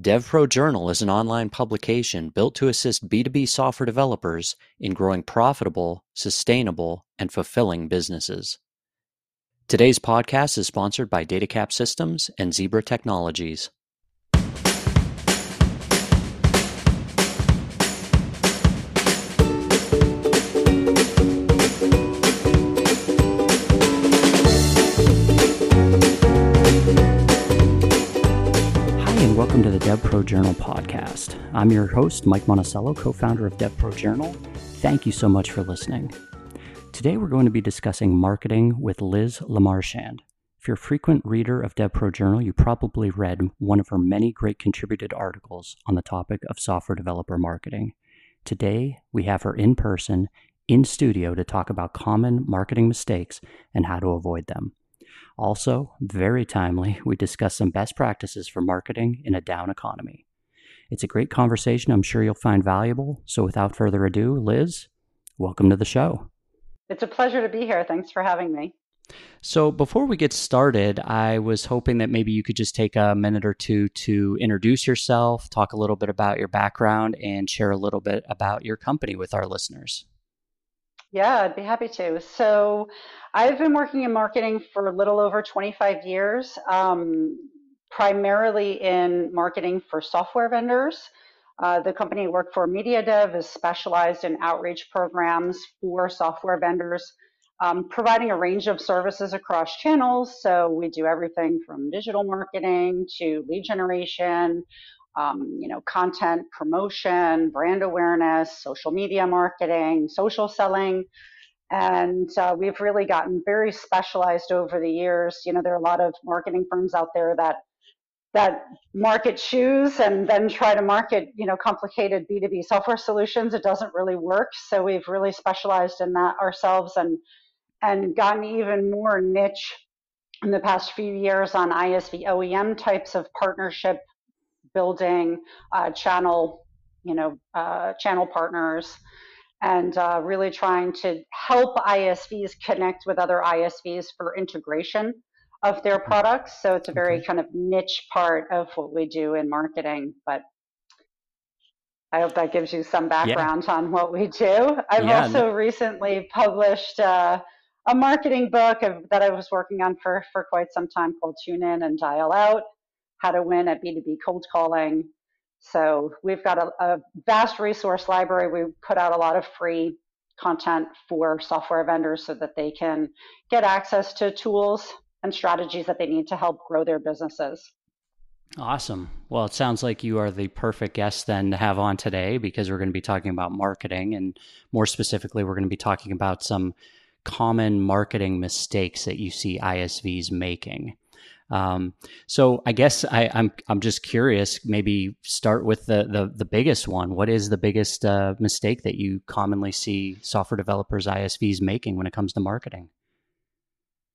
DevPro Journal is an online publication built to assist B2B software developers in growing profitable, sustainable, and fulfilling businesses. Today's podcast is sponsored by DataCap Systems and Zebra Technologies. Welcome to the DevPro Journal podcast. I'm your host, Mike Monticello, co founder of DevPro Journal. Thank you so much for listening. Today, we're going to be discussing marketing with Liz Lemarchand. If you're a frequent reader of DevPro Journal, you probably read one of her many great contributed articles on the topic of software developer marketing. Today, we have her in person, in studio, to talk about common marketing mistakes and how to avoid them. Also, very timely, we discuss some best practices for marketing in a down economy. It's a great conversation I'm sure you'll find valuable. So, without further ado, Liz, welcome to the show. It's a pleasure to be here. Thanks for having me. So, before we get started, I was hoping that maybe you could just take a minute or two to introduce yourself, talk a little bit about your background, and share a little bit about your company with our listeners. Yeah, I'd be happy to. So, I've been working in marketing for a little over 25 years, um, primarily in marketing for software vendors. Uh, the company I work for, MediaDev, is specialized in outreach programs for software vendors, um, providing a range of services across channels. So we do everything from digital marketing to lead generation, um, you know, content promotion, brand awareness, social media marketing, social selling. And uh, we've really gotten very specialized over the years. You know, there are a lot of marketing firms out there that that market shoes and then try to market, you know, complicated B2B software solutions. It doesn't really work. So we've really specialized in that ourselves and and gotten even more niche in the past few years on ISV OEM types of partnership building uh, channel, you know, uh, channel partners, and uh, really trying to help ISVs connect with other ISVs for integration of their products. So it's a very okay. kind of niche part of what we do in marketing, but. I hope that gives you some background yeah. on what we do. I've yeah. also recently published uh, a marketing book of, that I was working on for, for quite some time called Tune In and Dial Out how to win at B2B cold calling. So we've got a, a vast resource library. We put out a lot of free content for software vendors so that they can get access to tools and strategies that they need to help grow their businesses. Awesome. Well, it sounds like you are the perfect guest then to have on today because we're going to be talking about marketing. And more specifically, we're going to be talking about some common marketing mistakes that you see ISVs making. Um, so I guess I, am I'm, I'm just curious. Maybe start with the the, the biggest one. What is the biggest uh, mistake that you commonly see software developers ISVs making when it comes to marketing?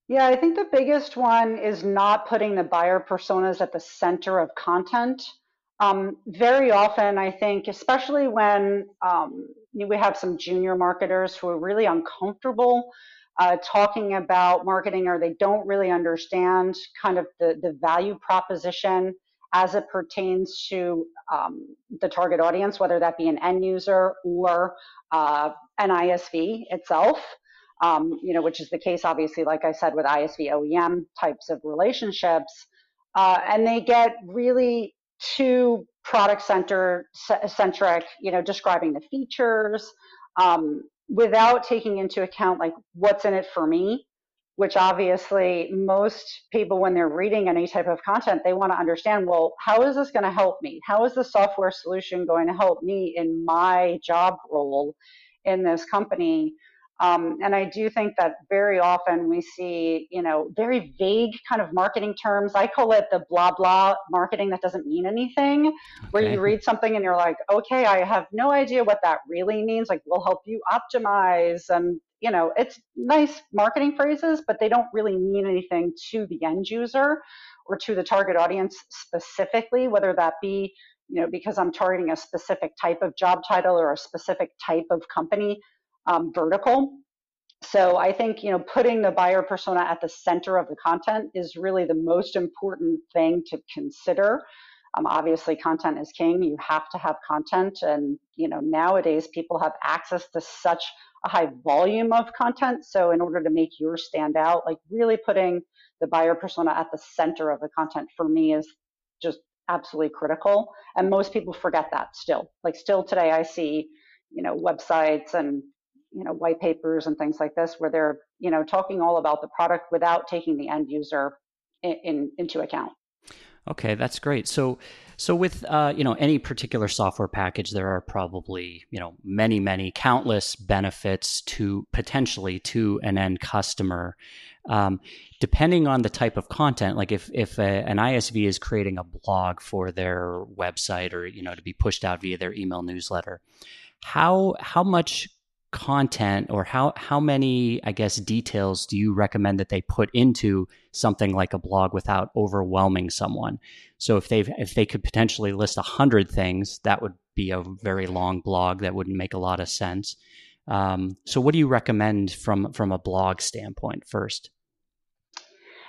Yeah, I think the biggest one is not putting the buyer personas at the center of content. Um, very often, I think, especially when um, we have some junior marketers who are really uncomfortable uh, talking about marketing or they don't really understand kind of the, the value proposition as it pertains to um, the target audience, whether that be an end user or uh, an ISV itself. Um, you know, which is the case, obviously, like I said, with ISV OEM types of relationships, uh, and they get really too product center centric. You know, describing the features, um, without taking into account like what's in it for me which obviously most people when they're reading any type of content they want to understand well how is this going to help me? How is the software solution going to help me in my job role in this company um, and I do think that very often we see, you know, very vague kind of marketing terms. I call it the blah blah marketing that doesn't mean anything, okay. where you read something and you're like, okay, I have no idea what that really means. Like, we'll help you optimize. And, you know, it's nice marketing phrases, but they don't really mean anything to the end user or to the target audience specifically, whether that be, you know, because I'm targeting a specific type of job title or a specific type of company um, vertical. So I think you know putting the buyer persona at the center of the content is really the most important thing to consider Um, obviously, content is king. You have to have content, and you know nowadays people have access to such a high volume of content. So, in order to make yours stand out, like really putting the buyer persona at the center of the content for me is just absolutely critical. And most people forget that still. Like still today, I see you know websites and you know white papers and things like this where they're you know talking all about the product without taking the end user in, in into account. Okay, that's great. So, so with uh, you know any particular software package, there are probably you know many, many, countless benefits to potentially to an end customer. Um, depending on the type of content, like if if a, an ISV is creating a blog for their website or you know to be pushed out via their email newsletter, how how much content or how how many I guess details do you recommend that they put into something like a blog without overwhelming someone? So if they if they could potentially list a hundred things, that would be a very long blog that wouldn't make a lot of sense. Um, so what do you recommend from from a blog standpoint first?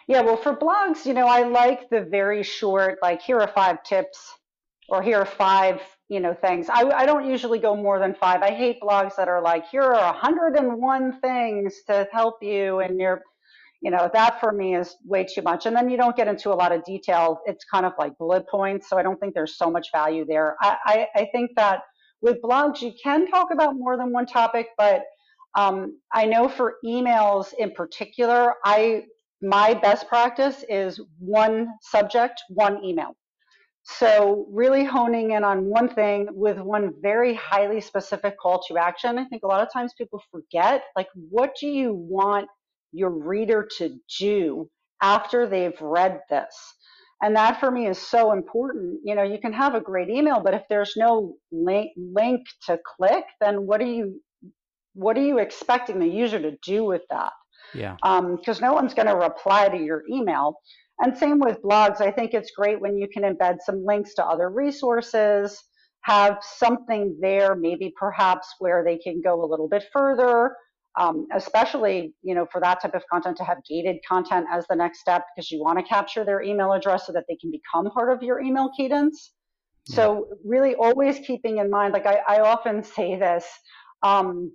Yeah, well, for blogs, you know, I like the very short, like here are five tips, or here are five you know things. I, I don't usually go more than five. I hate blogs that are like here are 101 things to help you and you're you know that for me is way too much. And then you don't get into a lot of detail. It's kind of like bullet points so i don't think there's so much value there. I, I, I think that with blogs you can talk about more than one topic but um, i know for emails in particular i my best practice is one subject one email so, really honing in on one thing with one very highly specific call to action. I think a lot of times people forget like, what do you want your reader to do after they've read this? And that for me is so important. You know, you can have a great email, but if there's no link, link to click, then what are you what are you expecting the user to do with that? Yeah. Because um, no one's going to reply to your email. And same with blogs. I think it's great when you can embed some links to other resources, have something there, maybe perhaps where they can go a little bit further, um, especially you know for that type of content to have gated content as the next step because you want to capture their email address so that they can become part of your email cadence. Yeah. So really always keeping in mind, like I, I often say this, um,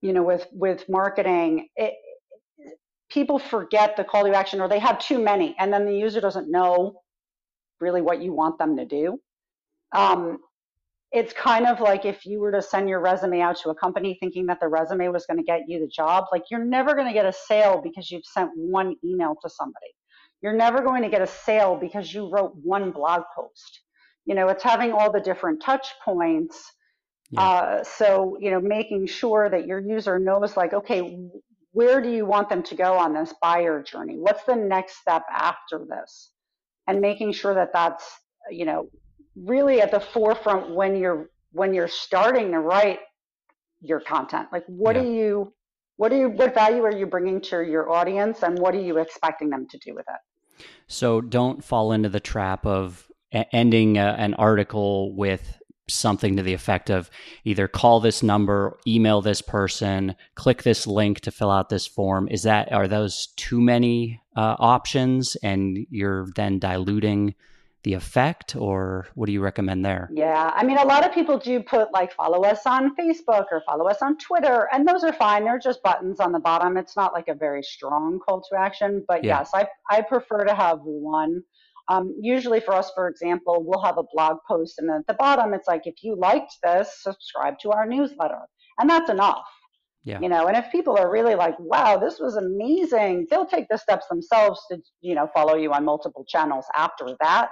you know, with with marketing, it, people forget the call to action or they have too many and then the user doesn't know really what you want them to do. Um, it's kind of like if you were to send your resume out to a company thinking that the resume was going to get you the job, like you're never going to get a sale because you've sent one email to somebody. You're never going to get a sale because you wrote one blog post. You know, it's having all the different touch points. Yeah. Uh, so, you know, making sure that your user knows, like, okay, where do you want them to go on this buyer journey? What's the next step after this? And making sure that that's, you know, really at the forefront when you're when you're starting to write your content. Like what yeah. are you what do you what value are you bringing to your audience and what are you expecting them to do with it? So don't fall into the trap of ending a, an article with something to the effect of either call this number, email this person, click this link to fill out this form. Is that are those too many uh, options, and you're then diluting the effect, or what do you recommend there? Yeah, I mean, a lot of people do put like follow us on Facebook or follow us on Twitter, and those are fine. They're just buttons on the bottom. It's not like a very strong call to action, but yeah. yes, I I prefer to have one um, usually for us, for example, we'll have a blog post and at the bottom it's like, if you liked this, subscribe to our newsletter. And that's enough. Yeah. You know, and if people are really like, wow, this was amazing, they'll take the steps themselves to, you know, follow you on multiple channels after that.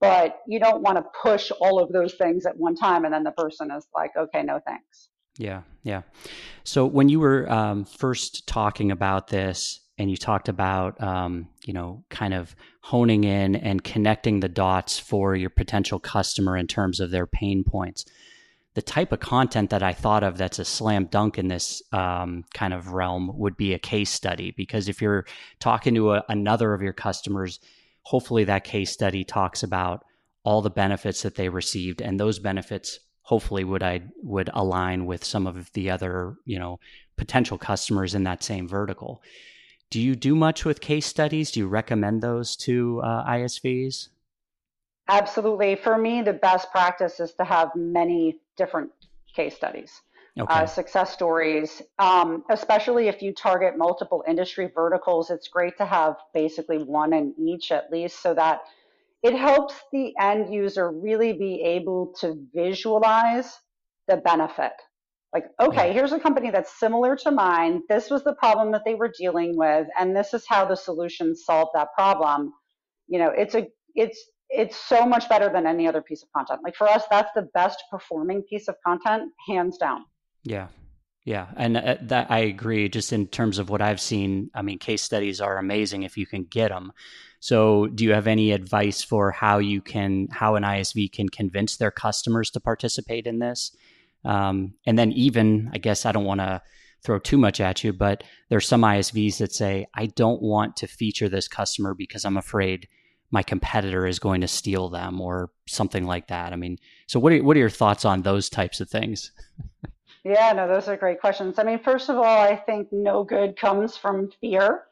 But you don't want to push all of those things at one time and then the person is like, okay, no thanks. Yeah, yeah. So when you were um, first talking about this, and you talked about um, you know kind of honing in and connecting the dots for your potential customer in terms of their pain points. The type of content that i thought of that's a slam dunk in this um, kind of realm would be a case study because if you're talking to a, another of your customers hopefully that case study talks about all the benefits that they received and those benefits hopefully would i would align with some of the other you know potential customers in that same vertical do you do much with case studies? Do you recommend those to uh, ISVs? Absolutely. For me, the best practice is to have many different case studies. Uh, okay. Uh, success stories, um, especially if you target multiple industry verticals. It's great to have basically one in each at least so that it helps the end user really be able to visualize the benefit. Like, okay, here's a company that's similar to mine. This was the problem that they were dealing with, and this is how the solution solved that problem. You know, it's a it's it's so much better than any other piece of content. Like for us, that's the best performing piece of content, hands down. Yeah. Yeah, and uh, that I agree. Just in terms of what I've seen, I mean, case studies are amazing if you can get them. So, do you have any advice for how you can, how an ISV can convince their customers to participate in this? Um, and then, even I guess I don't want to throw too much at you, but there's some ISVs that say, I don't want to feature this customer because I'm afraid my competitor is going to steal them or something like that. I mean, so what are what are your thoughts on those types of things? Yeah, no, those are great questions. I mean, first of all, I think no good comes from fear.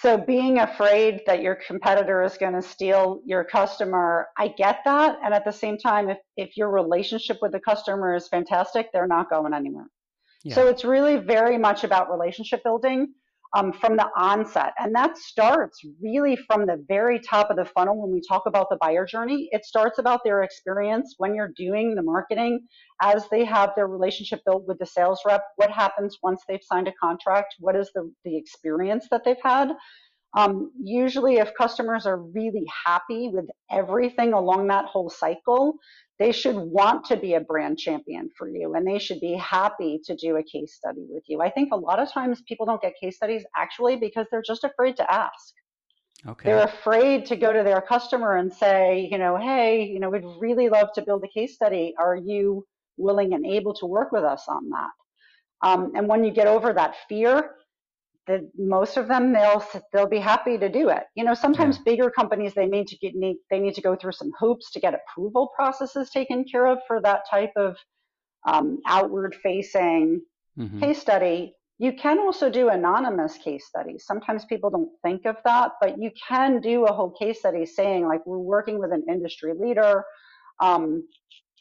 So being afraid that your competitor is going to steal your customer, I get that. And at the same time, if, if your relationship with the customer is fantastic, they're not going anywhere. Yeah. So it's really very much about relationship building um, from the onset. And that starts really from the very top of the funnel when we talk about the buyer journey. It starts about their experience when you're doing the marketing as they have their relationship built with the sales rep. What happens once they've signed a contract? What is the, the experience that they've had? Um, usually, if customers are really happy with everything along that whole cycle, they should want to be a brand champion for you and they should be happy to do a case study with you. I think a lot of times people don't get case studies actually because they're just afraid to ask. Okay. They're afraid to go to their customer and say, you know, hey, you know, we'd really love to build a case study. Are you willing and able to work with us on that? Um, and when you get over that fear, the, most of them they'll they'll be happy to do it. You know, sometimes yeah. bigger companies they need to get need they need to go through some hoops to get approval processes taken care of for that type of um, outward facing mm-hmm. case study. You can also do anonymous case studies. Sometimes people don't think of that, but you can do a whole case study saying like we're working with an industry leader. Um,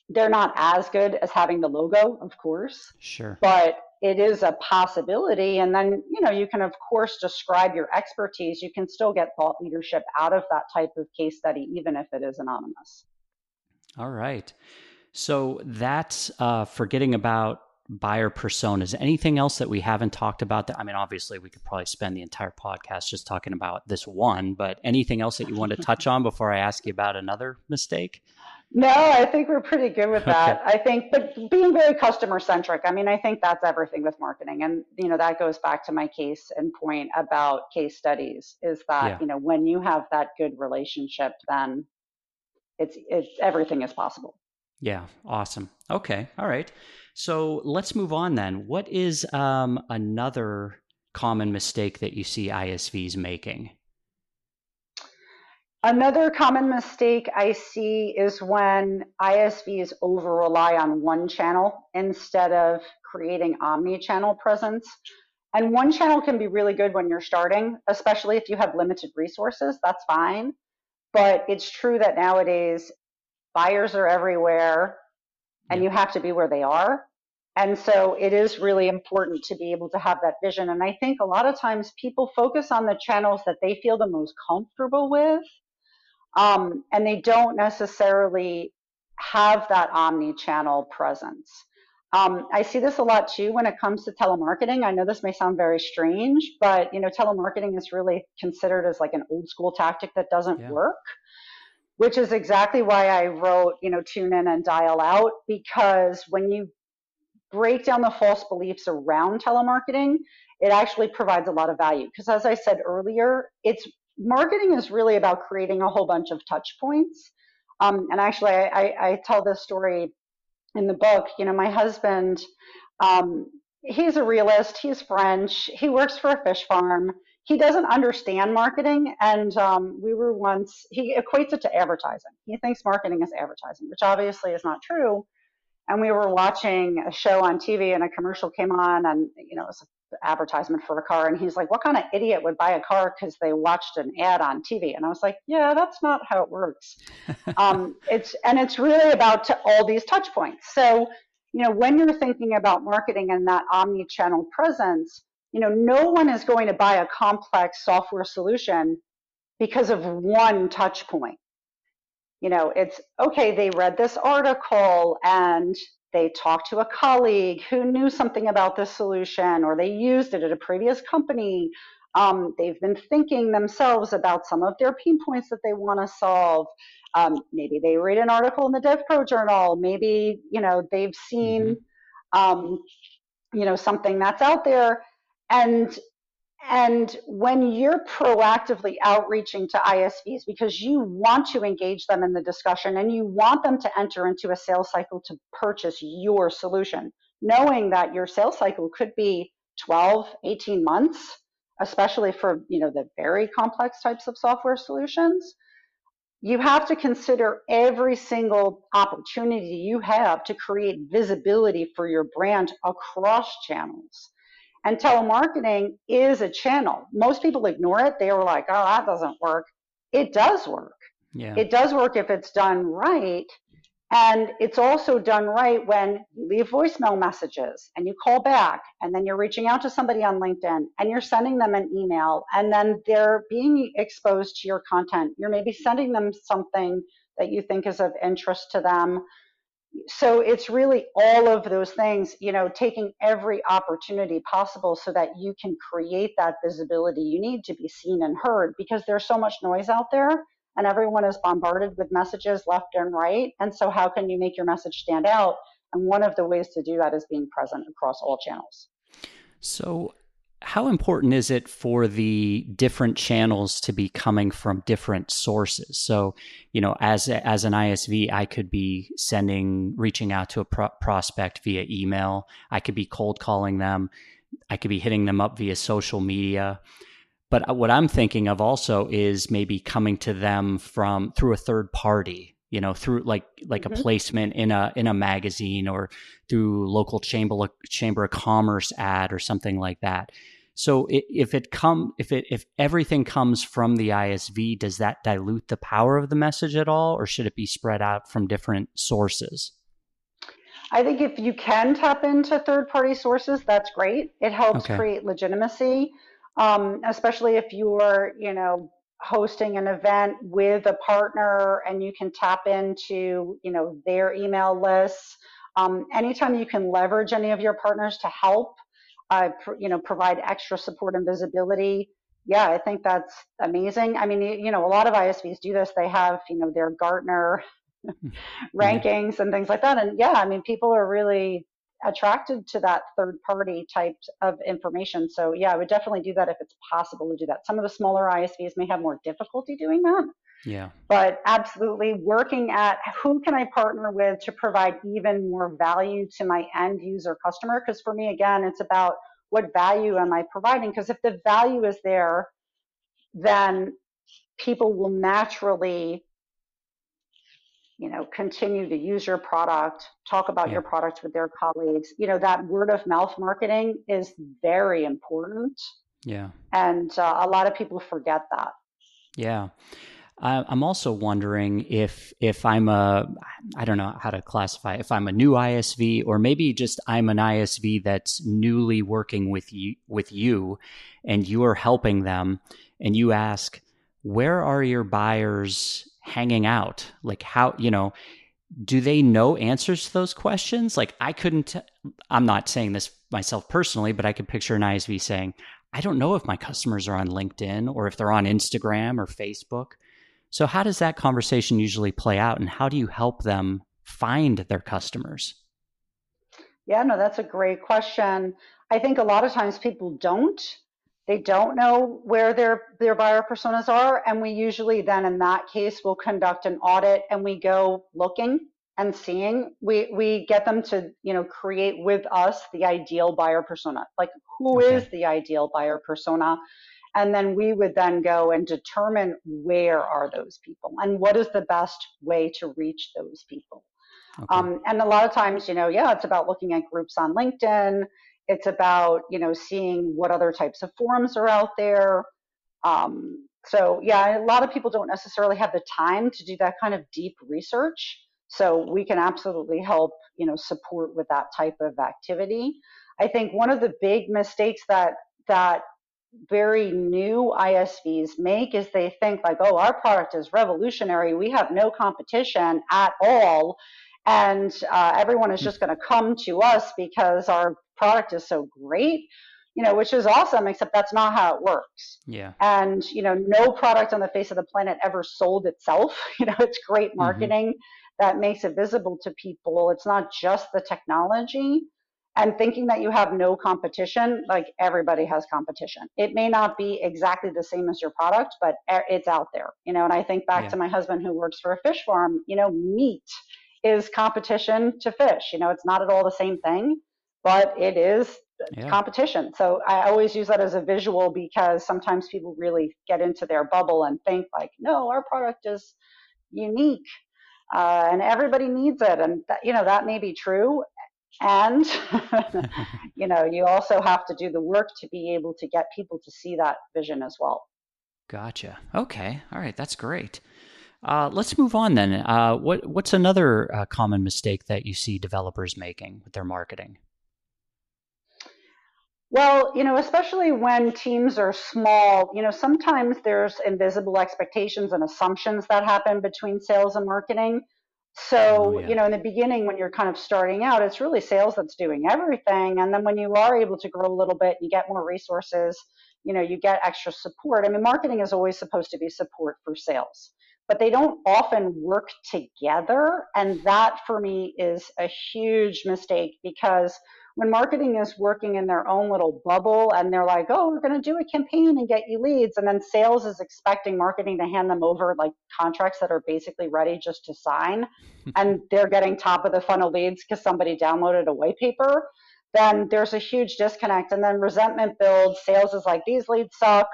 they're not as good as having the logo, of course. Sure. But it is a possibility. And then, you know, you can, of course, describe your expertise. You can still get thought leadership out of that type of case study, even if it is anonymous. All right. So that's uh, forgetting about buyer personas. Anything else that we haven't talked about? That I mean, obviously, we could probably spend the entire podcast just talking about this one. But anything else that you want to touch on before I ask you about another mistake? No, I think we're pretty good with that. Okay. I think, but being very customer centric. I mean, I think that's everything with marketing, and you know that goes back to my case and point about case studies. Is that yeah. you know when you have that good relationship, then it's it's everything is possible. Yeah, awesome. Okay, all right. So let's move on then. What is um, another common mistake that you see ISVs making? Another common mistake I see is when ISVs over rely on one channel instead of creating omni channel presence. And one channel can be really good when you're starting, especially if you have limited resources, that's fine. But it's true that nowadays buyers are everywhere and you have to be where they are. And so it is really important to be able to have that vision. And I think a lot of times people focus on the channels that they feel the most comfortable with um, and they don't necessarily have that omni-channel presence. Um, I see this a lot too when it comes to telemarketing. I know this may sound very strange, but you know, telemarketing is really considered as like an old school tactic that doesn't yeah. work, which is exactly why I wrote, you know, tune in and dial out because when you break down the false beliefs around telemarketing, it actually provides a lot of value. Because as I said earlier, it's marketing is really about creating a whole bunch of touch points. Um, and actually, I, I, I, tell this story in the book. You know, my husband, um, he's a realist, he's French, he works for a fish farm. He doesn't understand marketing, and um, we were once, he equates it to advertising. He thinks marketing is advertising, which obviously is not true. And we were watching a show on TV, and a commercial came on, and you know, it was an advertisement for a car. And he's like what kind of idiot would buy a car because they watched an ad on tv and i was like yeah that's not how it works. Um, it's and it's really about all these touch points. So you know when you're thinking about marketing and that omni-channel presence you know no one is going to buy a complex software solution because of one touch point you know it's okay they read this article and they talked to a colleague who knew something about this solution or they used it at a previous company. Um, they've been thinking themselves about some of their pain points that they want to solve. Um, maybe they read an article in the DevPro journal. Maybe, you know, they've seen, mm-hmm. um, you know, something that's out there. And and when you're proactively outreaching to ISVs because you want to engage them in the discussion and you want them to enter into a sales cycle to purchase your solution, knowing that your sales cycle could be 12, 18 months, especially for you know the very complex types of software solutions, you have to consider every single opportunity you have to create visibility for your brand across channels. And telemarketing is a channel. Most people ignore it. They were like, oh, that doesn't work. It does work. Yeah. It does work if it's done right. And it's also done right when you leave voicemail messages and you call back and then you're reaching out to somebody on LinkedIn and you're sending them an email and then they're being exposed to your content. You're maybe sending them something that you think is of interest to them so it's really all of those things you know taking every opportunity possible so that you can create that visibility you need to be seen and heard because there's so much noise out there and everyone is bombarded with messages left and right. And so how can you make your message stand out? And one of the ways to do that is being present across all channels. So how important is it for the different channels to be coming from different sources? So you know as as an isv i could be sending reaching out to a pro- prospect via email. I could be cold calling them. I could be hitting them up via social media. But what i'm thinking of also is maybe coming to them from through a third party you know through like like mm-hmm. a placement in a in a magazine or through local chamber chamber of commerce ad or something like that so if it come if it if everything comes from the ISV does that dilute the power of the message at all or should it be spread out from different sources? I think if you can tap into third party sources that's great. It helps okay. create legitimacy um, especially if you're you know hosting an event with a partner and you can tap into you know their email lists. Um, anytime you can leverage any of your partners to help uh, pr- you know provide extra support and visibility yeah i think that's amazing i mean you know a lot of isvs do this they have you know their gartner rankings and things like that and yeah i mean people are really attracted to that third party type of information. So yeah, I would definitely do that if it's possible to do that. Some of the smaller ISVs may have more difficulty doing that. Yeah. But absolutely working at who can I partner with to provide even more value to my end user customer? Because for me, again, it's about what value am I providing? Because if the value is there, then people will naturally you know continue to use your product talk about yeah. your product with their colleagues you know that word of mouth marketing is very important yeah and uh, a lot of people forget that yeah i'm also wondering if if i'm a i don't know how to classify if i'm a new isv or maybe just i'm an isv that's newly working with you with you and you are helping them and you ask where are your buyers hanging out? Like how, you know, do they know answers to those questions? Like I couldn't I'm not saying this myself personally, but I could picture an ISV saying, I don't know if my customers are on LinkedIn or if they're on Instagram or Facebook. So how does that conversation usually play out and how do you help them find their customers? Yeah, no, that's a great question. I think a lot of times people don't they don't know where their their buyer personas are and we usually then in that case will conduct an audit and we go looking and seeing we we get them to you know create with us the ideal buyer persona like who okay. is the ideal buyer persona and then we would then go and determine where are those people and what is the best way to reach those people okay. um, and a lot of times you know yeah it's about looking at groups on linkedin It's about, you know, seeing what other types of forums are out there. Um, so yeah, a lot of people don't necessarily have the time to do that kind of deep research. So we can absolutely help, you know, support with that type of activity. I think one of the big mistakes that that very new ISVs make is they think like, oh, our product is revolutionary. We have no competition at all. And uh, everyone is hmm. just going to come to us because our product is so great, you know, which is awesome, except that's not how it works. Yeah. And, you know, no product on the face of the planet ever sold itself. You know, it's great mm-hmm. marketing mm-hmm. that makes it visible to people. It's not just the technology and thinking that you have no competition, like everybody has competition. It may not be exactly the same as your product, but it's out there, you know. And I think back yeah. to my husband who works for a fish farm, you know, meat is competition to fish. You know, it's not at all the same thing, but it is yeah. competition. So I always use that as a visual because sometimes people really get into their bubble and think like, no, our product is unique. Uh, and everybody needs it, and that, you know that may be true, and you know you also have to do the work to be able to get people to see that vision as well. Gotcha. Okay. All right. That's great. Uh, let's move on then. Uh, what what's another uh, common mistake that you see developers making with their marketing? Well, you know, especially when teams are small, you know, sometimes there's invisible expectations and assumptions that happen between sales and marketing. So, oh, yeah. you know, in the beginning, when you're kind of starting out, it's really sales that's doing everything. And then when you are able to grow a little bit, you get more resources, you know, you get extra support. I mean, marketing is always supposed to be support for sales, but they don't often work together. And that for me is a huge mistake because when marketing is working in their own little bubble and they're like, oh, we're going to do a campaign and get you leads. And then sales is expecting marketing to hand them over like contracts that are basically ready just to sign. and they're getting top of the funnel leads because somebody downloaded a white paper. Then there's a huge disconnect. And then resentment builds. Sales is like, these leads suck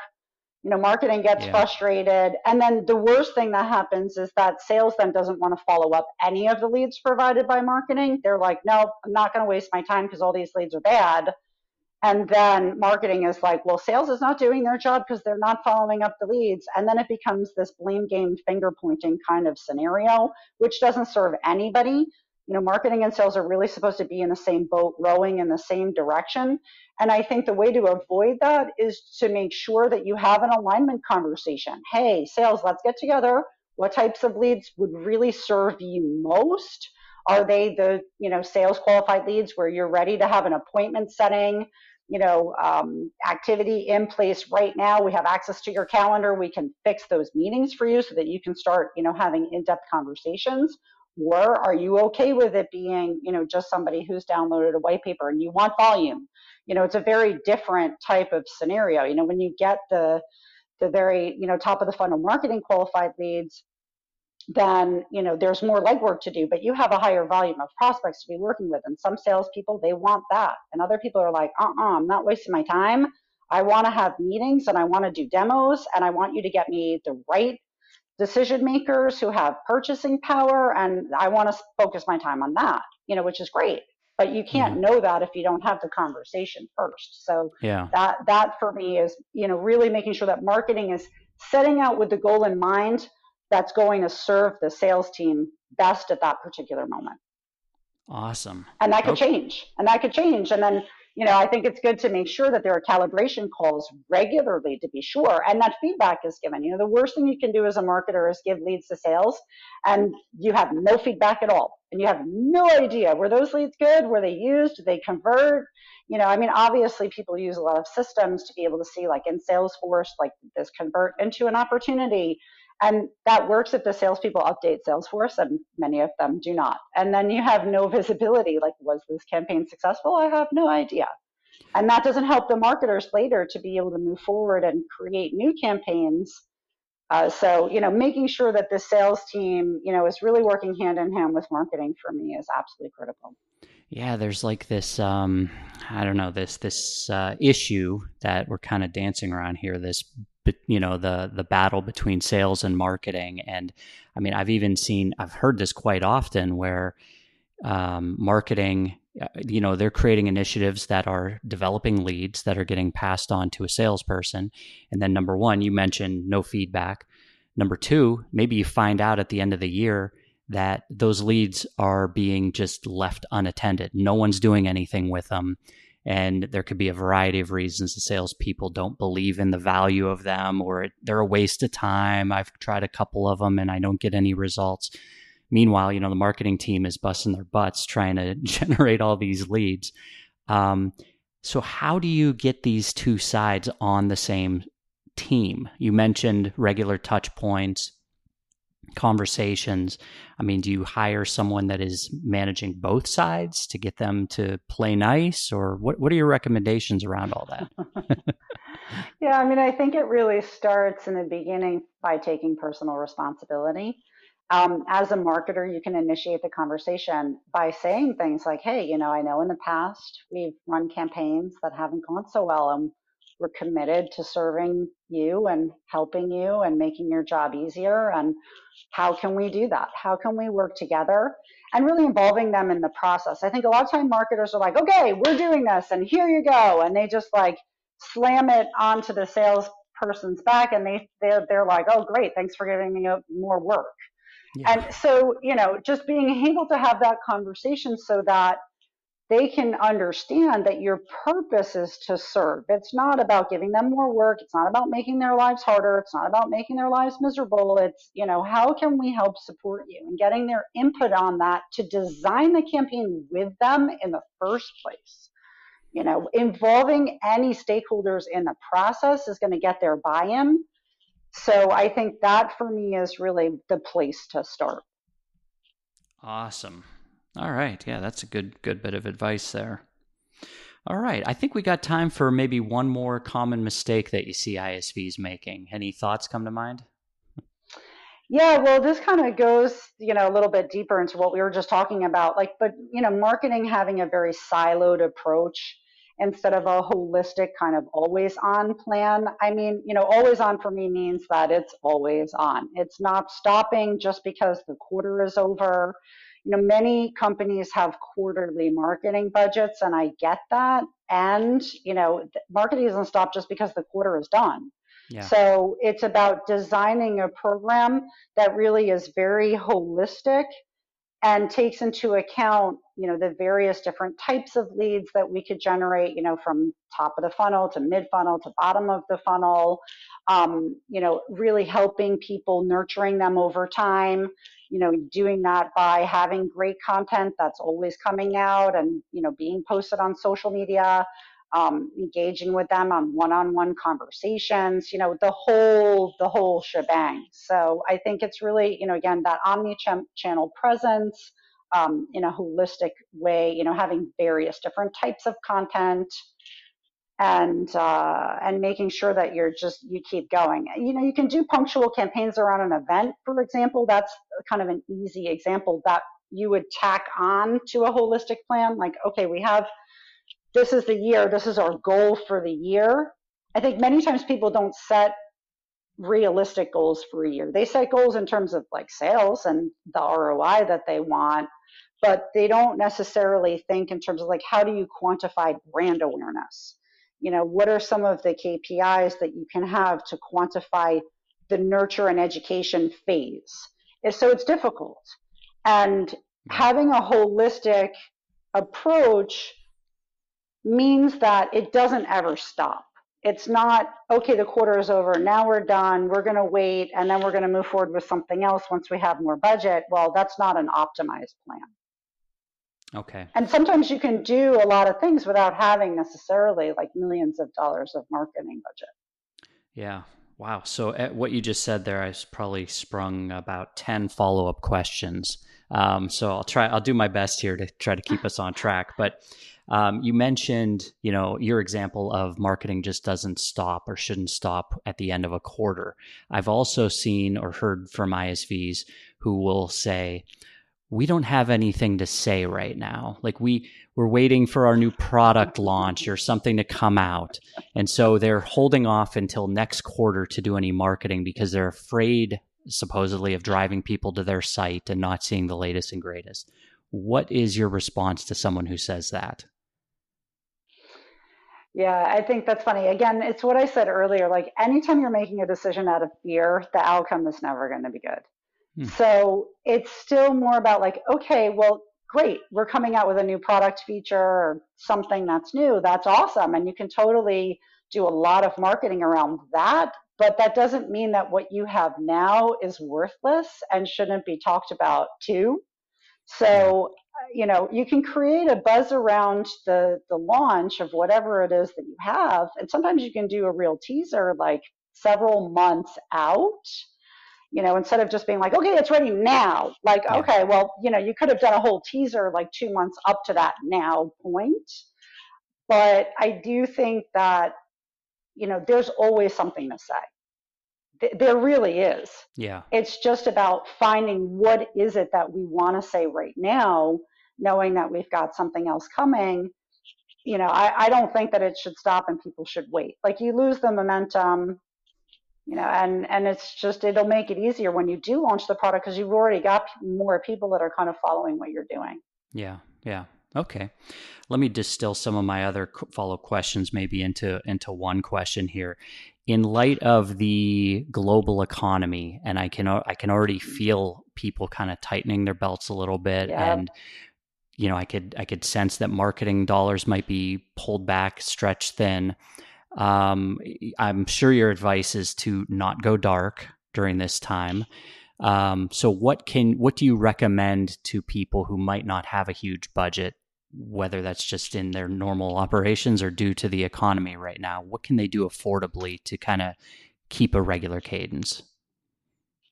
you know marketing gets yeah. frustrated. And then the worst thing that happens is that sales then doesn't want to follow up any of the leads provided by marketing. They're like no i'm not going to waste my time because all these leads are bad. And then marketing is like well sales is not doing their job because they're not following up the leads. And then it becomes this blame game finger pointing kind of scenario which doesn't serve anybody you know, marketing and sales are really supposed to be in the same boat, rowing in the same direction. And I think the way to avoid that is to make sure that you have an alignment conversation. Hey, sales, let's get together. What types of leads would really serve you most? Are they the, you know, sales qualified leads where you're ready to have an appointment setting, you know, um, activity in place right now? We have access to your calendar. We can fix those meetings for you so that you can start, you know, having in-depth conversations or are you okay with it being, you know, just somebody who's downloaded a white paper and you want volume? You know, it's a very different type of scenario. You know, when you get the the very, you know, top of the funnel marketing qualified leads, then you know there's more legwork to do, but you have a higher volume of prospects to be working with. And some salespeople they want that, and other people are like, uh-uh, I'm not wasting my time. I want to have meetings and I want to do demos and I want you to get me the right decision makers who have purchasing power and i want to focus my time on that you know which is great. But you can't mm-hmm. know that if you don't have the conversation first. So yeah. that that for me is you know really making sure that marketing is setting out with the goal in mind that's going to serve the sales team best at that particular moment. Awesome. And that could okay. change and that could change. And then you know, I think it's good to make sure that there are calibration calls regularly to be sure, and that feedback is given. You know, the worst thing you can do as a marketer is give leads to sales, and you have no feedback at all, and you have no idea were those leads good, were they used, did they convert? You know, I mean, obviously people use a lot of systems to be able to see, like in Salesforce, like this convert into an opportunity. And that works if the salespeople update Salesforce, and many of them do not. And then you have no visibility like, was this campaign successful? I have no idea. And that doesn't help the marketers later to be able to move forward and create new campaigns. Uh, so, you know, making sure that the sales team, you know, is really working hand in hand with marketing for me is absolutely critical. Yeah, there's like this, um, I don't know, this this uh, issue that we're kind of dancing around here. This you know the the battle between sales and marketing. And i mean i've even seen i've heard this quite often where um, marketing uh, you know they're creating initiatives that are developing leads that are getting passed on to a salesperson. And then number one you mentioned no feedback. Number two maybe you find out at the end of the year that those leads are being just left unattended. No one's doing anything with them and there could be a variety of reasons the salespeople don't believe in the value of them or they're a waste of time i've tried a couple of them and i don't get any results Meanwhile, you know, the marketing team is busting their butts trying to generate all these leads. Um, so, how do you get these two sides on the same team? You mentioned regular touch points, conversations. I mean, do you hire someone that is managing both sides to get them to play nice, or what? What are your recommendations around all that? yeah, I mean, I think it really starts in the beginning by taking personal responsibility um, as a marketer, you can initiate the conversation by saying things like, hey, you know, I know in the past we've run campaigns that haven't gone so well, and we're committed to serving you and helping you and making your job easier. And how can we do that? How can we work together? And really involving them in the process. I think a lot of time marketers are like, okay, we're doing this, and here you go. And they just like slam it onto the salesperson's back, and they, they're, they're like, oh, great, thanks for giving me uh, more work yeah. And so, you know, just being able to have that conversation so that they can understand that your purpose is to serve. It's not about giving them more work. It's not about making their lives harder. It's not about making their lives miserable. It's, you know, how can we help support you and getting their input on that to design the campaign with them in the first place. You know, involving any stakeholders in the process is going to get their buy in so I think that for me is really the place to start. Awesome. All right. Yeah, that's a good good bit of advice there. All right. I think we got time for maybe one more common mistake that you see ISVs making. Any thoughts come to mind? Yeah, well, this kind of goes, you know, a little bit deeper into what we were just talking about. Like, but, you know, marketing having a very siloed approach instead of a holistic kind of always on plan. I mean, you know, always on for me means that it's always on. It's not stopping just because the quarter is over. You know, many companies have quarterly marketing budgets, and I get that. And, you know, marketing doesn't stop just because the quarter is done. Yeah. So it's about designing a program that really is very holistic and takes into account you know the various different types of leads that we could generate you know from top of the funnel to mid funnel to bottom of the funnel um, you know really helping people nurturing them over time you know doing that by having great content that's always coming out and you know being posted on social media um, engaging with them on one-on-one conversations you know the whole the whole shebang. So i think it's really you know again that omni-channel presence um, in a holistic way you know having various different types of content and uh, and making sure that you're just you keep going you know you can do punctual campaigns around an event for example that's kind of an easy example that you would tack on to a holistic plan like okay we have this is the year, this is our goal for the year. I think many times people don't set realistic goals for a year. They set goals in terms of like sales and the ROI that they want, but they don't necessarily think in terms of like how do you quantify brand awareness? You know, what are some of the KPIs that you can have to quantify the nurture and education phase? So it's difficult. And having a holistic approach means that it doesn't ever stop. It's not, okay, the quarter is over, now we're done, we're going to wait, and then we're going to move forward with something else once we have more budget. Well, that's not an optimized plan. Okay. And sometimes you can do a lot of things without having necessarily like millions of dollars of marketing budget. Yeah. Wow. So eh, what you just said there, I probably sprung about 10 follow up questions. Um, so I'll try, I'll do my best here to try to keep us on track. But um, you mentioned, you know, your example of marketing just doesn't stop or shouldn't stop at the end of a quarter. I've also seen or heard from ISVs who will say, we don't have anything to say right now. Like we we're waiting for our new product launch or something to come out. And so they're holding off until next quarter to do any marketing because they're afraid supposedly of driving people to their site and not seeing the latest and greatest What is your response to someone who says that? Yeah, I think that's funny. Again, it's what I said earlier. Like anytime you're making a decision out of fear, the outcome is never going to be good. Hmm. So it's still more about like, okay, well, great, we're coming out with a new product feature or something that's new. That's awesome. And you can totally do a lot of marketing around that. But that doesn't mean that what you have now is worthless and shouldn't be talked about too. So you know, you can create a buzz around the the launch of whatever it is that you have, and sometimes you can do a real teaser like several months out. You know, instead of just being like, okay, it's ready now. Like, yeah. okay, well, you know, you could have done a whole teaser like two months up to that now point. But I do think that, you know, there's always something to say there really is. Yeah. It's just about finding what is it that we want to say right now, knowing that we've got something else coming. You know, I, I don't think that it should stop and people should wait. Like you lose the momentum, you know, and and it's just it'll make it easier when you do launch the product because you've already got more people that are kind of following what you're doing. Yeah. Yeah. Okay. Let me distill some of my other follow questions maybe into into one question here in light of the global economy and i can i can already feel people kind of tightening their belts a little bit yeah. and you know i could i could sense that marketing dollars might be pulled back stretched thin um, i'm sure your advice is to not go dark during this time um, so what can what do you recommend to people who might not have a huge budget whether that's just in their normal operations or due to the economy right now? What can they do affordably to kind of keep a regular cadence?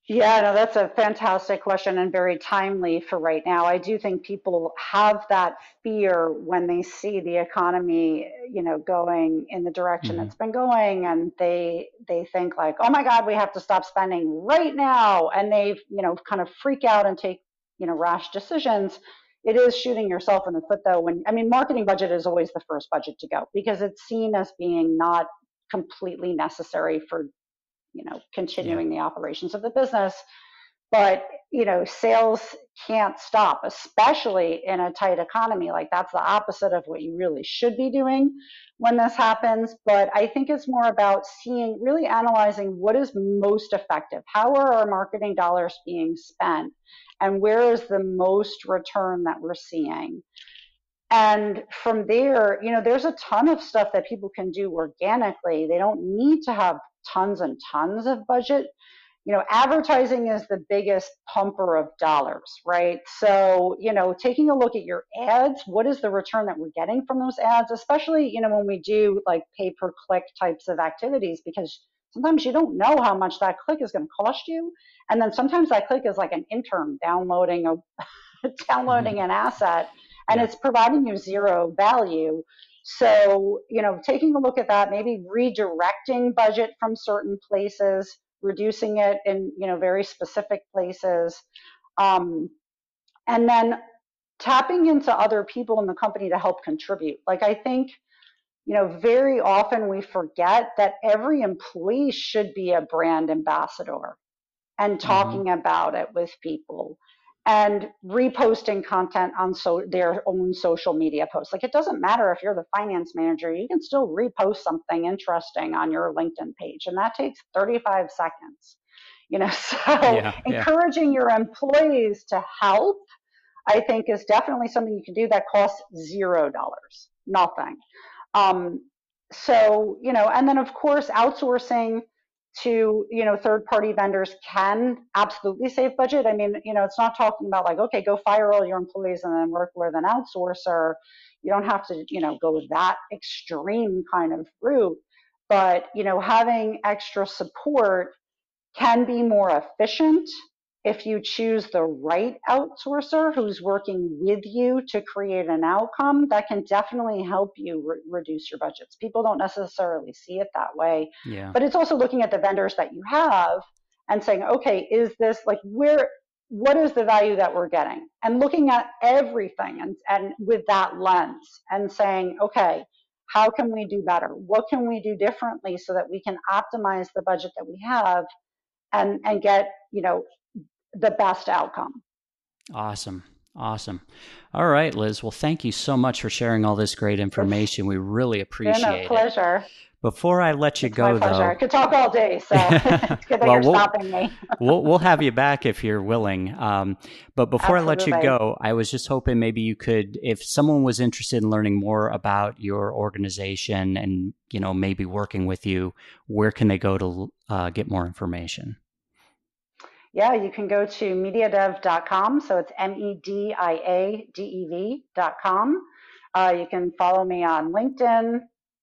Yeah, no, that's a fantastic question and very timely for right now. I do think people have that fear when they see the economy, you know, going in the direction mm-hmm. it's been going and they they think like, "Oh my god, we have to stop spending right now." And they, you know, kind of freak out and take, you know, rash decisions it is shooting yourself in the foot though when i mean marketing budget is always the first budget to go because it's seen as being not completely necessary for you know continuing yeah. the operations of the business. But you know sales can't stop especially in a tight economy. Like that's the opposite of what you really should be doing when this happens. But i think it's more about seeing really analyzing what is most effective. How are our marketing dollars being spent? And where is the most return that we're seeing? And from there you know there's a ton of stuff that people can do organically. They don't need to have tons and tons of budget you know advertising is the biggest pumper of dollars right so you know taking a look at your ads what is the return that we're getting from those ads especially you know when we do like pay per click types of activities because sometimes you don't know how much that click is going to cost you and then sometimes that click is like an intern downloading a downloading mm-hmm. an asset and yeah. it's providing you zero value so you know taking a look at that maybe redirecting budget from certain places reducing it in you know very specific places um, and then tapping into other people in the company to help contribute like i think you know, very often we forget that every employee should be a brand ambassador and mm-hmm. talking mm-hmm. about it with people and reposting content on so their own social media posts. Like it doesn't matter if you're the finance manager, you can still repost something interesting on your LinkedIn page and that takes 35 seconds. You know, so yeah, encouraging yeah. your employees to help I think is definitely something you can do that costs zero dollars, nothing. Um, so, you know, and then of course, outsourcing to, you know, third party vendors can absolutely save budget. I mean, you know, it's not talking about like, okay, go fire all your employees and then work with an outsourcer. You don't have to, you know, go that extreme kind of route. But, you know, having extra support can be more efficient if you choose the right outsourcer who's working with you to create an outcome, that can definitely help you re- reduce your budgets. People don't necessarily see it that way. Yeah. But it's also looking at the vendors that you have and saying, okay, is this like where what is the value that we're getting? And looking at everything and, and with that lens and saying, okay, how can we do better? What can we do differently so that we can optimize the budget that we have and, and get, you know, the best outcome. Awesome. Awesome. All right, Liz. Well, thank you so much for sharing all this great information. We really appreciate Been a pleasure. it. Before I let you it's go, my though, I could talk all day, so it's good that well, you're we'll, stopping me. we'll we'll have you back if you're willing. Um, but before Absolutely. I let you go, I was just hoping maybe you could, if someone was interested in learning more about your organization and you know maybe working with you, where can they go to uh, get more information? Yeah, you can go to mediadev.com. So it's M E D I A D E V.com. Uh, you can follow me on LinkedIn,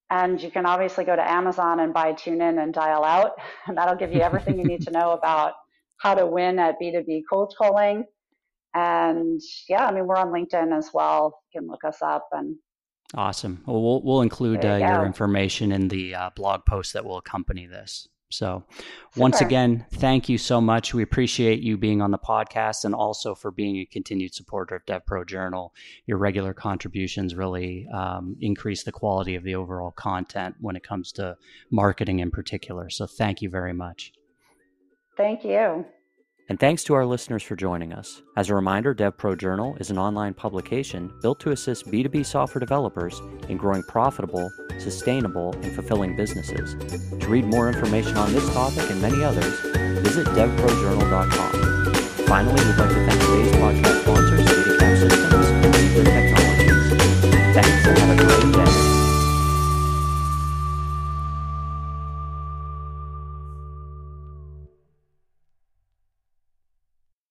and you can obviously go to Amazon and buy TuneIn and Dial Out. And that'll give you everything you need to know about how to win at B2B cold calling. And yeah, I mean, we're on LinkedIn as well. You can look us up and Awesome. Well, we'll, we'll include uh, your information in the uh, blog post that will accompany this. So, once again, thank you so much. We appreciate you being on the podcast and also for being a continued supporter of DevPro Journal. Your regular contributions really um, increase the quality of the overall content when it comes to marketing in particular. So, thank you very much. Thank you. And thanks to our listeners for joining us. As a reminder, DevPro Journal is an online publication built to assist B2B software developers in growing profitable, sustainable, and fulfilling businesses. To read more information on this topic and many others, visit devprojournal.com. Finally, we'd like to thank today's podcast sponsors, Datacap Systems and Deeper Technologies. Thanks and have a great day.